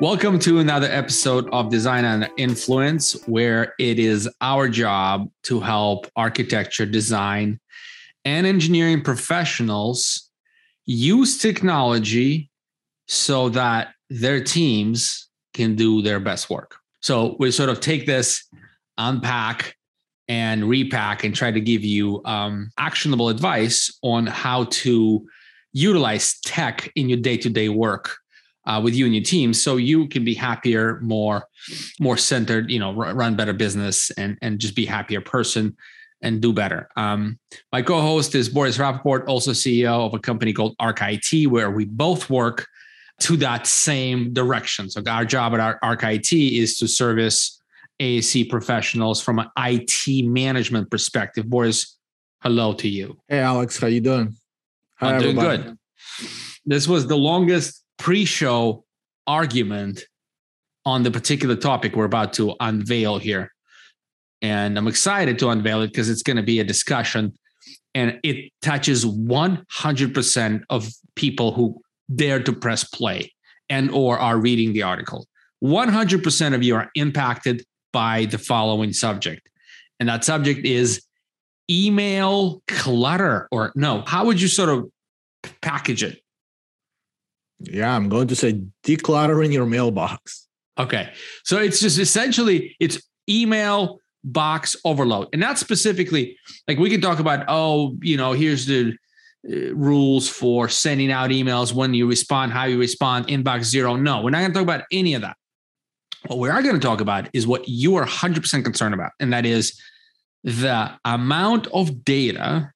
Welcome to another episode of Design and Influence, where it is our job to help architecture, design, and engineering professionals use technology so that their teams can do their best work. So we sort of take this, unpack, and repack, and try to give you um, actionable advice on how to utilize tech in your day to day work uh, with you and your team so you can be happier more more centered you know run better business and and just be happier person and do better. Um, my co-host is boris rappaport also ceo of a company called Arc IT, where we both work to that same direction. So our job at our ArcIT is to service AEC professionals from an it management perspective. Boris hello to you. Hey alex how you doing? Hi, i'm doing everybody. good. This was the longest pre-show argument on the particular topic we're about to unveil here. And I'm excited to unveil it because it's going to be a discussion and it touches 100% of people who dare to press play and or are reading the article. 100% of you are impacted by the following subject. And that subject is email clutter or no, how would you sort of package it? Yeah, I'm going to say decluttering your mailbox. Okay. So it's just essentially it's email box overload. And not specifically like we can talk about oh, you know, here's the uh, rules for sending out emails when you respond, how you respond, inbox zero. No, we're not going to talk about any of that. What we are going to talk about is what you are 100% concerned about, and that is the amount of data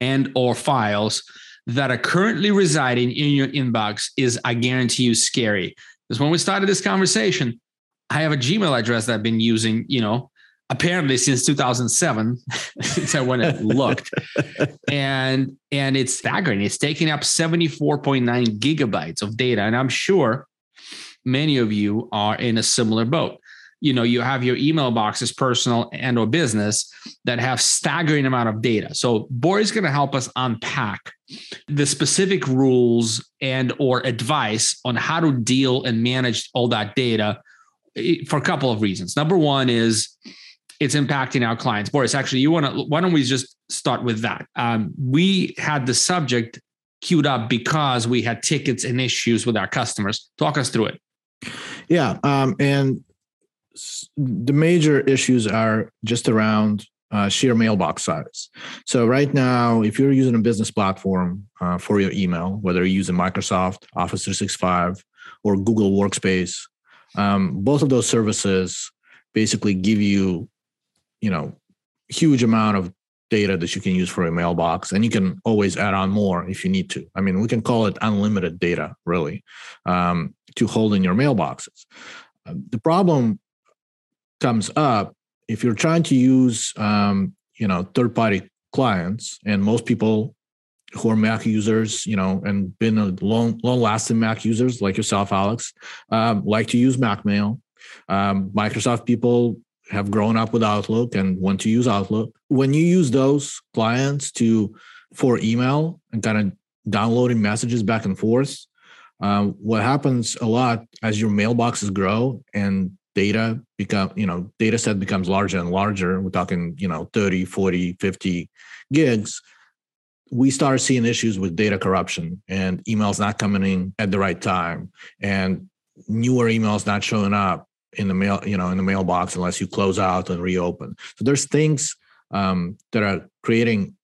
and or files that are currently residing in your inbox is, I guarantee you, scary. Because when we started this conversation, I have a Gmail address that I've been using, you know, apparently since 2007, since I went and looked, and and it's staggering. It's taking up 74.9 gigabytes of data, and I'm sure many of you are in a similar boat you know you have your email boxes personal and or business that have staggering amount of data. So Boris is going to help us unpack the specific rules and or advice on how to deal and manage all that data eh, for a couple of reasons. Number one is it's impacting our clients. Boris actually you want to why don't we just start with that? Um, we had the subject queued up because we had tickets and issues with our customers. Talk us through it. Yeah um, and the major issues are just around uh, sheer mailbox size. So right now, if you're using a business platform uh, for your email, whether you're using Microsoft Office 365 or Google Workspace, um, both of those services basically give you, you know, huge amount of data that you can use for a mailbox, and you can always add on more if you need to. I mean, we can call it unlimited data, really, um, to hold in your mailboxes. Uh, the problem comes up, if you're trying to use um, you know third party clients, and most people who are Mac users, you know, and been a long long lasting Mac users like yourself, Alex, um, like to use Mac Mail. Um, Microsoft people have grown up with Outlook and want to use Outlook. When you use those clients to for email and kind of downloading messages back and forth, uh, what happens a lot as your mailboxes grow and data become you know data set becomes larger and larger. We're talking you know 30 40 50 gigs. We start seeing issues with data corruption and emails not coming in at the right time and newer emails not showing up in the mail you know in the mailbox unless you close out and reopen. So there's things um, that are creating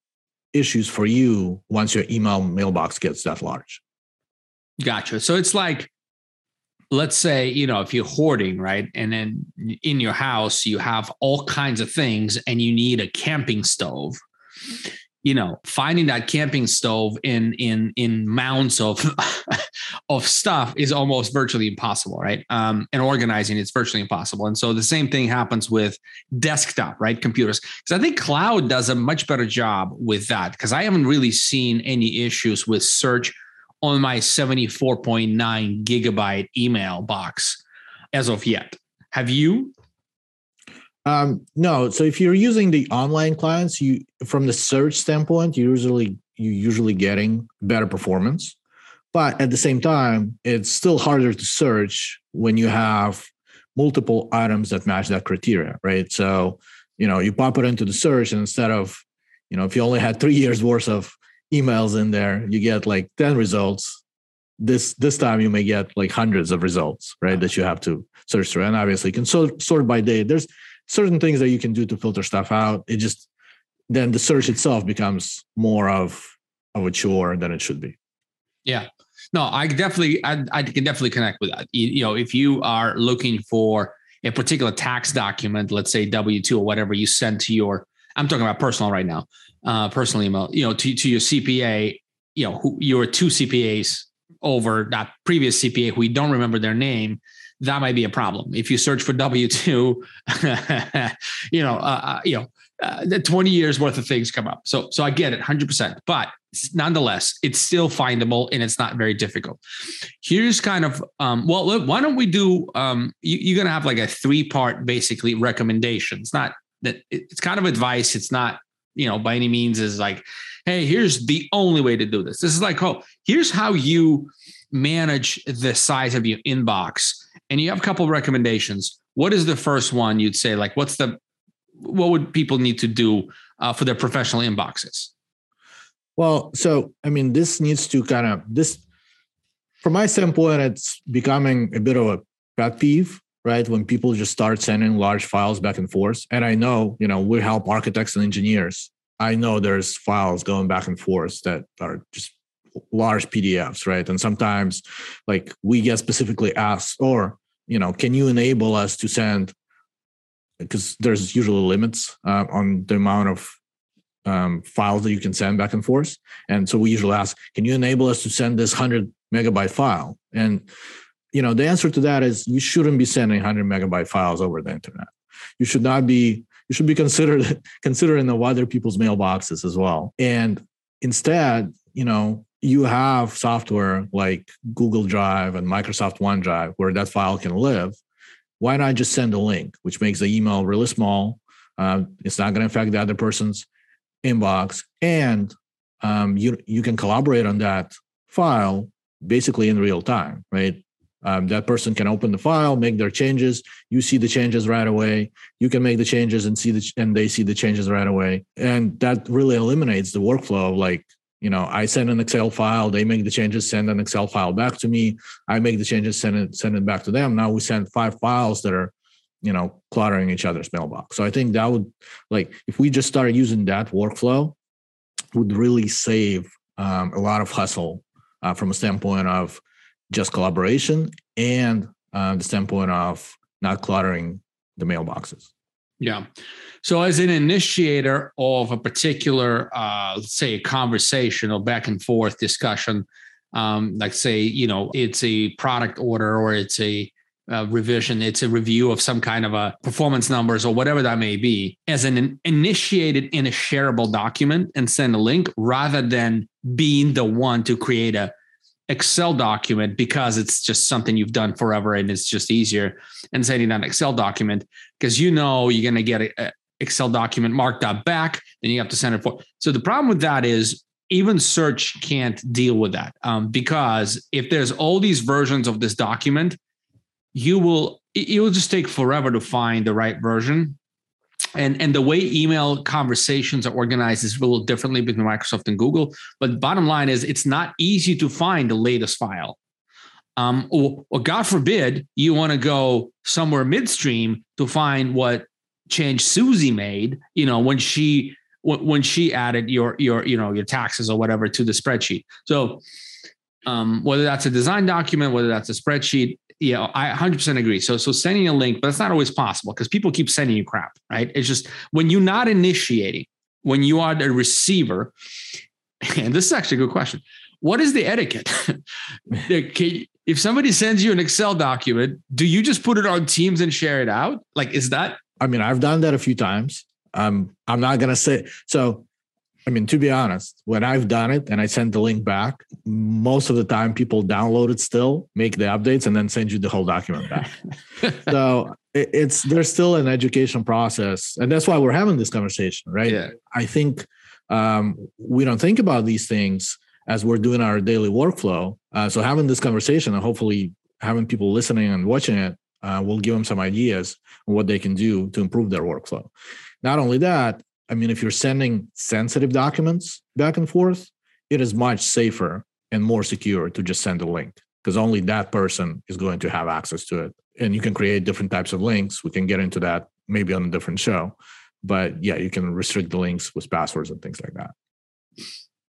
issues for you once your email mailbox gets that large. Gotcha. So it's like let's say you know if you're hoarding right and then in your house you have all kinds of things and you need a camping stove you know finding that camping stove in in in mounds of of stuff is almost virtually impossible right? Um, and organizing it's virtually impossible. And so the same thing happens with desktop right computers. Because i think cloud does a much better job with that because i haven't really seen any issues with search on my 74.9 gigabyte email box as of yet. Have you? Um, no. So if you're using the online clients, you from the search standpoint, you usually you're usually getting better performance. But at the same time, it's still harder to search when you have multiple items that match that criteria, right? So, you know, you pop it into the search and instead of, you know, if you only had three years worth of emails in there, you get like 10 results. This this time you may get like hundreds of results, right? That you have to search through. And obviously you can sort sort by date. There's certain things that you can do to filter stuff out. It just then the search itself becomes more of of a chore than it should be. Yeah. No, I definitely, I, I can definitely connect with that. You, you know, if you are looking for a particular tax document, let's say W two or whatever you send to your, I'm talking about personal right now, uh, personal email, you know, to to your CPA, you know, who your two CPAs over that previous CPA who don't remember their name, that might be a problem. If you search for W two, you know, uh, uh, you know, uh, 20 years worth of things come up. So, so I get it 100%, but nonetheless, it's still findable and it's not very difficult. Here's kind of, um, well, look, why don't we do, um, you, are going to have like a three part, basically recommendation. It's not that it's kind of advice. It's not, you know, by any means is like, Hey, here's the only way to do this. This is like, oh, here's how you manage the size of your inbox. And you have a couple recommendations. What is the first one you'd say? Like, what's the what would people need to do uh, for their professional inboxes? Well, so I mean, this needs to kind of this, from my standpoint, it's becoming a bit of a pet peeve, right? When people just start sending large files back and forth, and I know, you know, we help architects and engineers. I know there's files going back and forth that are just large PDFs, right? And sometimes, like, we get specifically asked, or you know, can you enable us to send because there's usually limits uh, on the amount of um, files that you can send back and forth. And so we usually ask, can you enable us to send this 100 megabyte file? And you know, the answer to that is you shouldn't be sending 100 megabyte files over the internet. You should not be. You should be considered considering the other people's mailboxes as well. And instead, you know, you have software like Google Drive and Microsoft OneDrive where that file can live why not just send a link, which makes the email really small? Uh, it's not going to affect the other person's inbox, and um, you you can collaborate on that file basically in real time, right? Um, that person can open the file, make their changes. You see the changes right away. You can make the changes and see the and they see the changes right away, and that really eliminates the workflow of like you know i send an excel file they make the changes send an excel file back to me i make the changes send it send it back to them now we send five files that are you know cluttering each other's mailbox so i think that would like if we just started using that workflow would really save um, a lot of hustle uh, from a standpoint of just collaboration and uh, the standpoint of not cluttering the mailboxes. Yeah. So, as an initiator of a particular, uh, let's say, a conversation or back and forth discussion, um, like say, you know, it's a product order or it's a uh, revision, it's a review of some kind of a performance numbers or whatever that may be, as an initiated in a shareable document and send a link rather than being the one to create a Excel document because it's just something you've done forever and it's just easier and sending an Excel document because you know you're going to get a, Excel document marked up back, then you have to send it for. So the problem with that is even search can't deal with that um, because if there's all these versions of this document, you will it will just take forever to find the right version. And, and the way email conversations are organized is a little differently between Microsoft and Google. But bottom line is, it's not easy to find the latest file. Um, or, or God forbid, you want to go somewhere midstream to find what change Susie made, you know, when she when she added your your you know your taxes or whatever to the spreadsheet. So um, whether that's a design document, whether that's a spreadsheet, know, I 100% agree. So so sending a link, but it's not always possible because people keep sending you crap, right? It's just when you're not initiating, when you are the receiver, and this is actually a good question. What is the etiquette? if somebody sends you an Excel document, do you just put it on Teams and share it out? Like, is that I mean, I've done that a few times. Um, I'm not gonna say so. I mean, to be honest, when I've done it and I send the link back, most of the time people download it still, make the updates, and then send you the whole document back. so it's there's still an education process, and that's why we're having this conversation, right? Yeah. I think um, we don't think about these things as we're doing our daily workflow. Uh, so having this conversation and hopefully having people listening and watching it uh, will give them some ideas on what they can do to improve their workflow. Not only that, I mean, if you're sending sensitive documents back and forth, it is much safer and more secure to just send a link because only that person is going to have access to it. And you can create different types of links. We can get into that maybe on a different show. But yeah, you can restrict the links with passwords and things like that.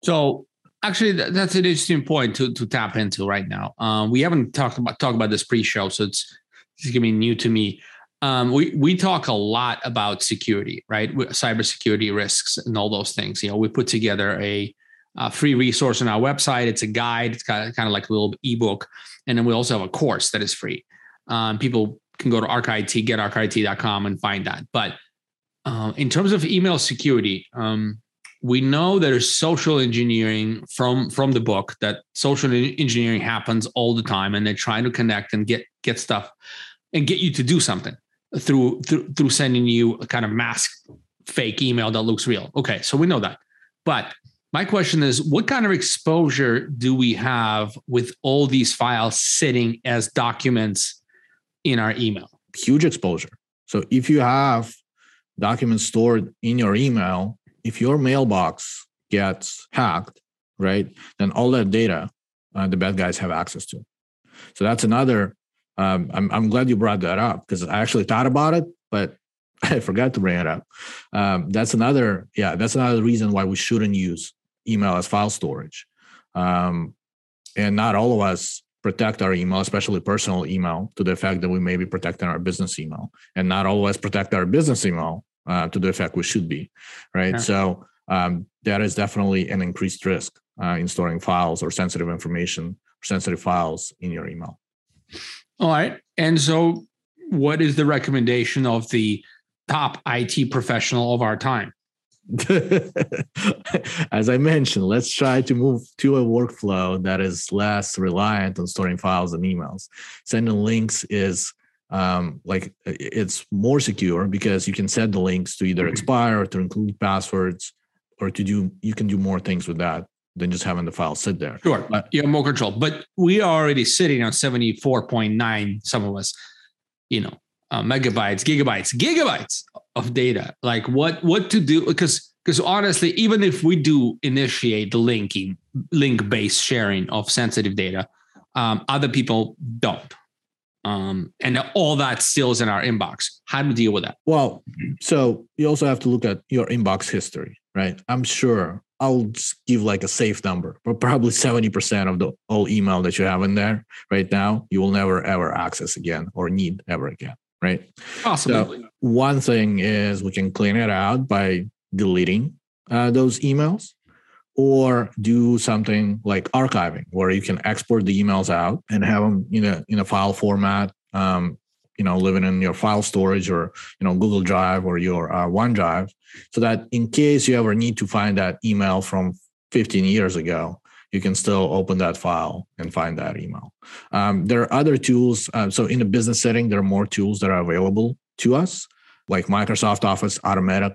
So actually, that's an interesting point to, to tap into right now. Um, we haven't talked about talked about this pre-show, so it's it's gonna be new to me. Um, we we talk a lot about security, right? Cybersecurity risks and all those things. You know, we put together a, a free resource on our website. It's a guide. It's kind of, kind of like a little ebook, and then we also have a course that is free. Um, people can go to ArcIT, getarcit.com, and find that. But uh, in terms of email security, um, we know there's social engineering from from the book that social engineering happens all the time, and they're trying to connect and get get stuff and get you to do something through through, through sending you a kind of mask fake email that looks real. Okay, so we know that, but my question is what kind of exposure do we have with all these files sitting as documents in our email? Huge exposure. So if you have documents stored in your email, if your mailbox gets hacked, right, then all that data uh, the bad guys have access to. So that's another. Um, I'm I'm glad you brought that up because I actually thought about it, but I forgot to bring it up. Um, that's another. Yeah, that's another reason why we shouldn't use email as file storage. Um, and not all of us protect our email, especially personal email, to the effect that we may be protecting our business email, and not always protect our business email uh, to the effect we should be, right? Yeah. So um, that is definitely an increased risk uh, in storing files or sensitive information, sensitive files in your email. All right, and so what is the recommendation of the top IT professional of our time? As I mentioned, let's try to move to a workflow that is less reliant on storing files and emails. Sending links is um, like it's more secure because you can set the links to either mm-hmm. expire or to include passwords or to do you can do more things with that than just having the file sit there. Sure, but, you have more control. But we are already sitting on seventy four point nine. Some of us, you know, uh, megabytes, gigabytes, gigabytes of data. Like what what to do because because honestly, even if we do initiate the linking link based sharing of sensitive data, um, other people don't. Um, and all that still is in our inbox. How do we deal with that? Well, so you also have to look at your inbox history, right? I'm sure I'll give like a safe number, but probably 70% of the all email that you have in there right now, you will never ever access again or need ever again right? Possibly. So one thing is we can clean it out by deleting uh, those emails or do something like archiving where you can export the emails out and have them in a in a file format um, you know living in your file storage or you know google drive or your uh, onedrive so that in case you ever need to find that email from 15 years ago you can still open that file and find that email. Um, there are other tools. Uh, so in a business setting, there are more tools that are available to us, like Microsoft Office automatic,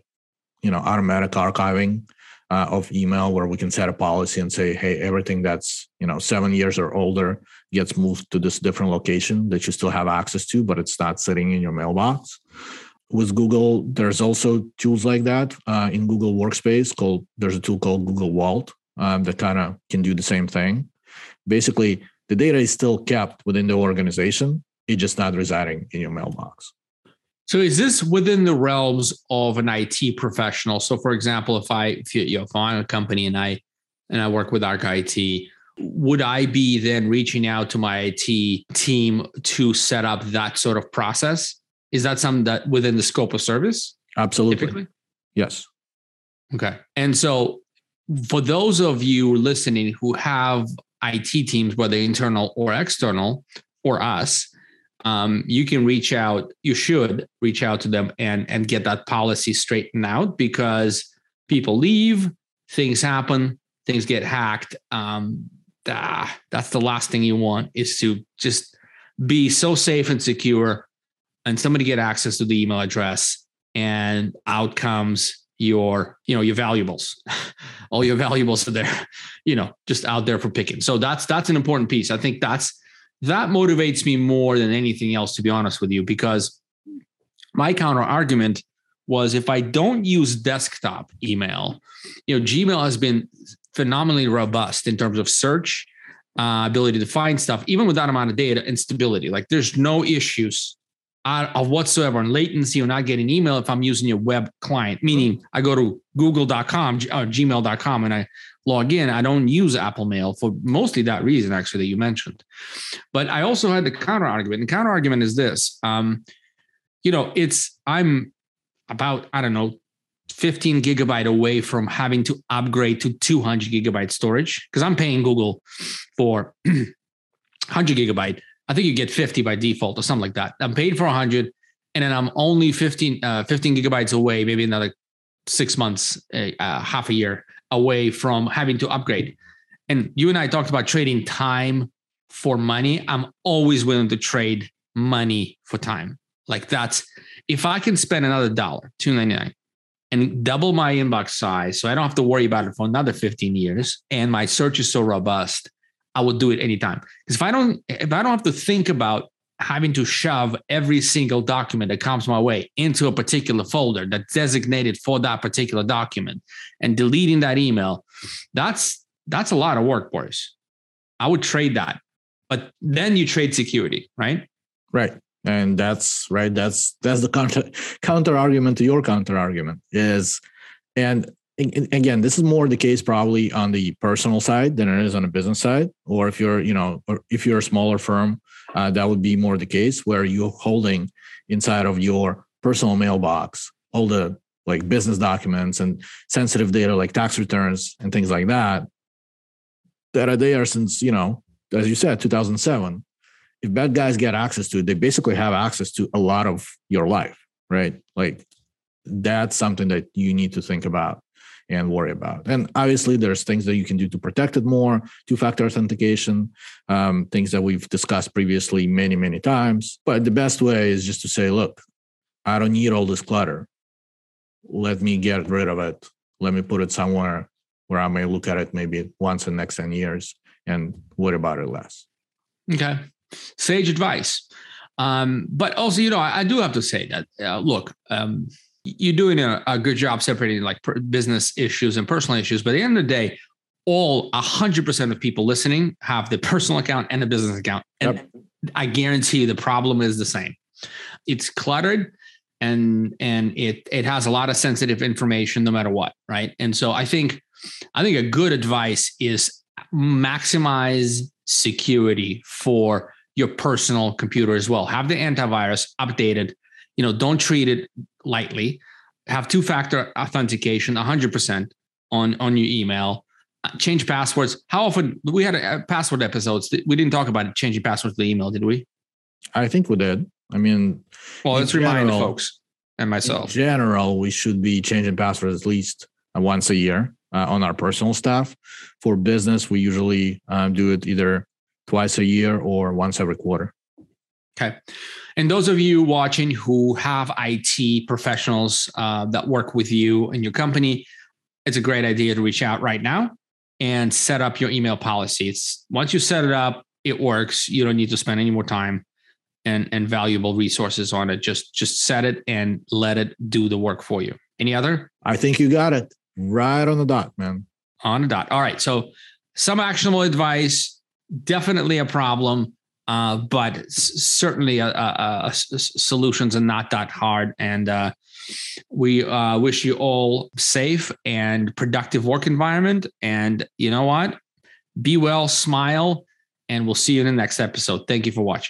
you know, automatic archiving uh, of email, where we can set a policy and say, hey, everything that's you know seven years or older gets moved to this different location that you still have access to, but it's not sitting in your mailbox with Google, there's also tools like that uh, in Google Workspace. Called there's a tool called Google Vault um, that kind of can do the same thing. Basically, the data is still kept within the organization. It's just not residing in your mailbox. So is this within the realms of an IT professional? So for example, if I if, you, know, if I'm a company and I and I work with Arc IT, would I be then reaching out to my IT team to set up that sort of process? Is that something that within the scope of service? Absolutely. Typically? Yes. Okay. And so for those of you listening who have IT teams, whether internal or external, or us, um, you can reach out. You should reach out to them and and get that policy straightened out because people leave, things happen, things get hacked. Um, ah, that's the last thing you want is to just be so safe and secure, and somebody get access to the email address, and out comes your you know your valuables all your valuables are there you know just out there for picking so that's that's an important piece i think that's that motivates me more than anything else to be honest with you because my counter argument was if i don't use desktop email you know gmail has been phenomenally robust in terms of search uh, ability to find stuff even with that amount of data and stability. Like there's no issues of whatsoever. On latency or not getting email if I'm using your web client, meaning I go to google.com or uh, gmail.com and I log in. I don't use Apple Mail for mostly that reason, actually, that you mentioned. But I also had the counter argument. And counter argument is this um, you know, it's, I'm about, I don't know, 15 gigabyte away from having to upgrade to 200 gigabyte storage because I'm paying Google for 100 gigabyte I think you get 50 by default or something like that. I'm paid for 100 and then I'm only 15, uh, 15 gigabytes away, maybe another six months, uh, uh, half a year away from having to upgrade. And you and I talked about trading time for money. I'm always willing to trade money for time. Like that's if I can spend another dollar, 299 and double my inbox size so I don't have to worry about it for another 15 years and my search is so robust I will do it anytime. Because if I don't, if I don't have to think about having to shove every single document that comes my way into a particular folder that's designated for that particular document and deleting that email, that's that's a lot of work, Boris. I would trade that. But then you trade security, right? Right. And that's right. That's that's the counter counter argument to your counter argument is and again this is more the case probably on the personal side than it is on the business side or if you're you know or if you're a smaller firm uh, that would be more the case where you're holding inside of your personal mailbox all the like business documents and sensitive data like tax returns and things like that that are there since you know as you said 2007 if bad guys get access to it they basically have access to a lot of your life right? Like that's something that you need to think about and worry about. And obviously, there's things that you can do to protect it more, two factor authentication, um, things that we've discussed previously many, many times. But the best way is just to say, look, I don't need all this clutter. Let me get rid of it. Let me put it somewhere where I may look at it maybe once in the next 10 years and worry about it less. Okay. Sage advice. Um, but also, you know, I, I do have to say that, uh, look, um, you're doing a, a good job separating like business issues and personal issues. But at the end of the day, all 100% of people listening have the personal account and the business account. And yep. I guarantee you the problem is the same. It's cluttered and and it it has a lot of sensitive information no matter what, right? And so I think I think a good advice is maximize security for your personal computer as well. Have the antivirus updated. You know, don't treat it lightly. Have two factor authentication 100% on, on your email. Uh, change passwords. How often we had a, a password episodes? We didn't talk about changing passwords to the email, did we? I think we did. I mean, well, let's general, remind folks and myself. In general, we should be changing passwords at least uh, once a year uh, on our personal stuff. For business, we usually um, do it either twice a year or once every quarter. Okay. And those of you watching who have IT professionals uh, that work with you in your company, it's a great idea to reach out right now and set up your email policy. It's once you set it up, it works. You don't need to spend any more time and, and valuable resources on it. Just just set it and let it do the work for you. Any other? I think you got it right on the dot, man. On the dot. All right. So some actionable advice, definitely a problem uh, but certainly solutions are not that hard. And uh, we uh, wish you all safe and productive work environment. And you know what? Be well, smile, and we'll see you in the next episode. Thank you for watching.